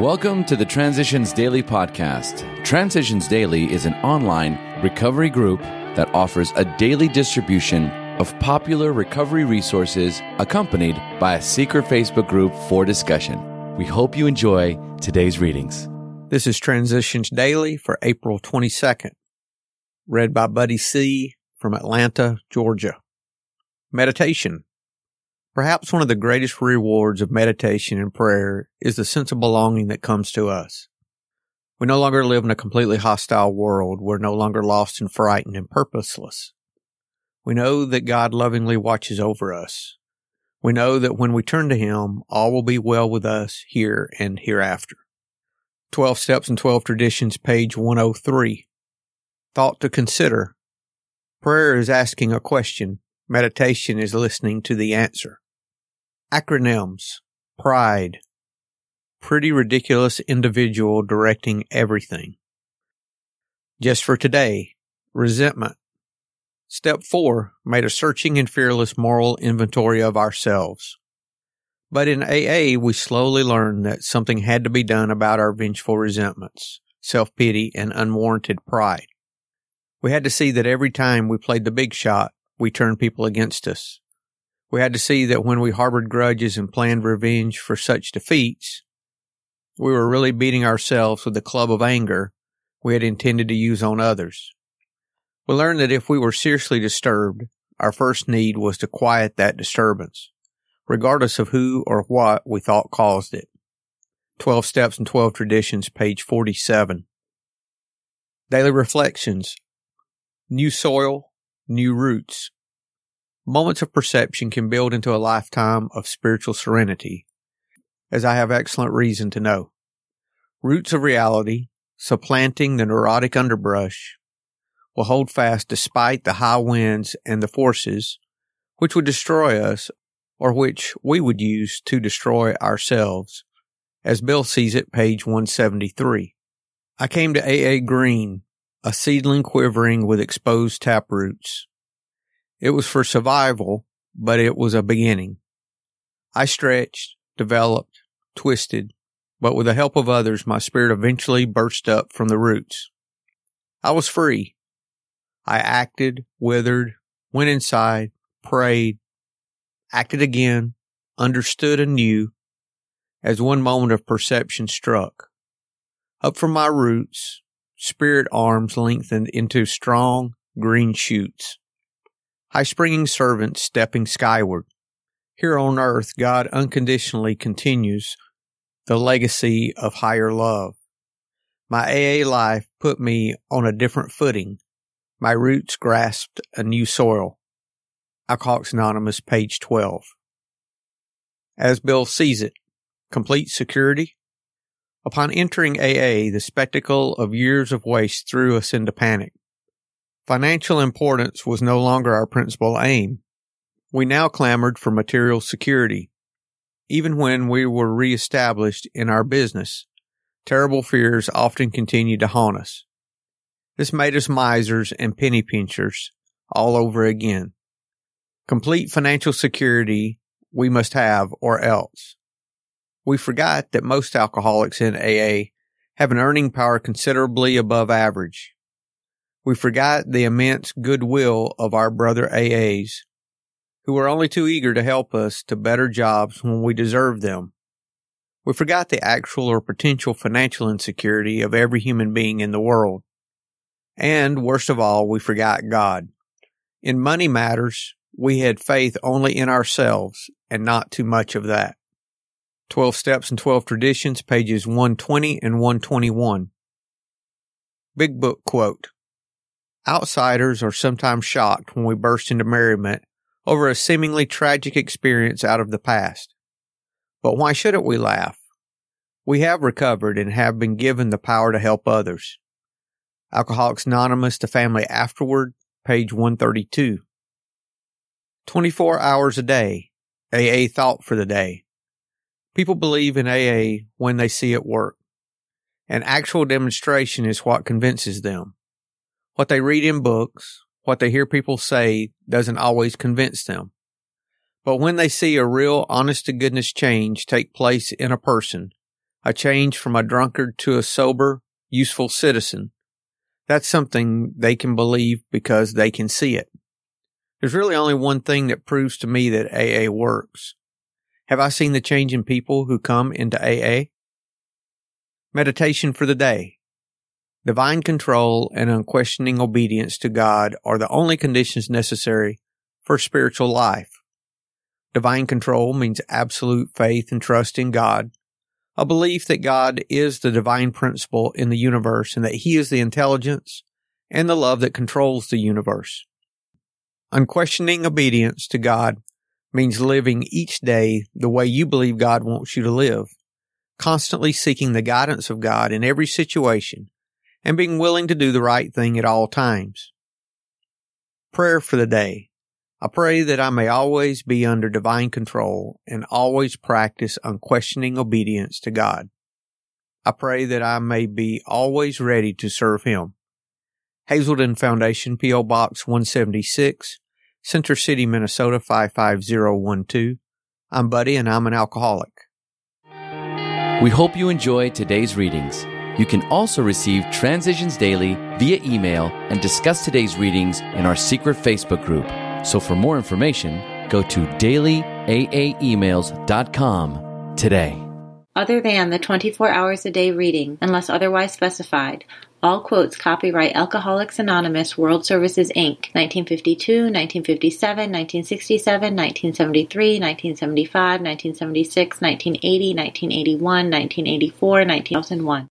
Welcome to the Transitions Daily podcast. Transitions Daily is an online recovery group that offers a daily distribution of popular recovery resources accompanied by a secret Facebook group for discussion. We hope you enjoy today's readings. This is Transitions Daily for April 22nd, read by Buddy C. from Atlanta, Georgia. Meditation. Perhaps one of the greatest rewards of meditation and prayer is the sense of belonging that comes to us. We no longer live in a completely hostile world. We're no longer lost and frightened and purposeless. We know that God lovingly watches over us. We know that when we turn to Him, all will be well with us here and hereafter. 12 Steps and 12 Traditions, page 103. Thought to consider. Prayer is asking a question. Meditation is listening to the answer. Acronyms. Pride. Pretty ridiculous individual directing everything. Just for today. Resentment. Step four made a searching and fearless moral inventory of ourselves. But in AA, we slowly learned that something had to be done about our vengeful resentments, self-pity, and unwarranted pride. We had to see that every time we played the big shot, we turned people against us. We had to see that when we harbored grudges and planned revenge for such defeats, we were really beating ourselves with the club of anger we had intended to use on others. We learned that if we were seriously disturbed, our first need was to quiet that disturbance, regardless of who or what we thought caused it. 12 Steps and 12 Traditions, page 47. Daily Reflections. New soil, new roots. Moments of perception can build into a lifetime of spiritual serenity, as I have excellent reason to know. Roots of reality, supplanting the neurotic underbrush, will hold fast despite the high winds and the forces which would destroy us or which we would use to destroy ourselves, as Bill sees it, page 173. I came to AA Green, a seedling quivering with exposed tap roots. It was for survival, but it was a beginning. I stretched, developed, twisted, but with the help of others, my spirit eventually burst up from the roots. I was free. I acted, withered, went inside, prayed, acted again, understood anew, as one moment of perception struck. Up from my roots, spirit arms lengthened into strong green shoots high springing servant stepping skyward. Here on earth, God unconditionally continues the legacy of higher love. My AA life put me on a different footing. My roots grasped a new soil. Alcoholics Anonymous, page 12. As Bill sees it, complete security. Upon entering AA, the spectacle of years of waste threw us into panic. Financial importance was no longer our principal aim. We now clamored for material security. Even when we were reestablished in our business, terrible fears often continued to haunt us. This made us misers and penny pinchers all over again. Complete financial security we must have or else. We forgot that most alcoholics in AA have an earning power considerably above average. We forgot the immense goodwill of our brother AAs, who were only too eager to help us to better jobs when we deserved them. We forgot the actual or potential financial insecurity of every human being in the world. And worst of all, we forgot God. In money matters, we had faith only in ourselves and not too much of that. 12 Steps and 12 Traditions, pages 120 and 121. Big Book quote. Outsiders are sometimes shocked when we burst into merriment over a seemingly tragic experience out of the past. But why shouldn't we laugh? We have recovered and have been given the power to help others. Alcoholics Anonymous, The Family Afterward, page 132. 24 hours a day. AA thought for the day. People believe in AA when they see it work. An actual demonstration is what convinces them. What they read in books, what they hear people say doesn't always convince them. But when they see a real honest to goodness change take place in a person, a change from a drunkard to a sober, useful citizen. That's something they can believe because they can see it. There's really only one thing that proves to me that AA works. Have I seen the change in people who come into AA? Meditation for the day. Divine control and unquestioning obedience to God are the only conditions necessary for spiritual life. Divine control means absolute faith and trust in God, a belief that God is the divine principle in the universe and that He is the intelligence and the love that controls the universe. Unquestioning obedience to God means living each day the way you believe God wants you to live, constantly seeking the guidance of God in every situation and being willing to do the right thing at all times. Prayer for the day. I pray that I may always be under divine control and always practice unquestioning obedience to God. I pray that I may be always ready to serve Him. Hazelden Foundation, P.O. Box 176, Center City, Minnesota 55012. I'm Buddy and I'm an alcoholic. We hope you enjoyed today's readings. You can also receive Transitions Daily via email and discuss today's readings in our secret Facebook group. So for more information, go to dailyaaemails.com today. Other than the 24 hours a day reading, unless otherwise specified, all quotes copyright Alcoholics Anonymous World Services Inc. 1952, 1957, 1967, 1973, 1975, 1976, 1980, 1981, 1984, 1901.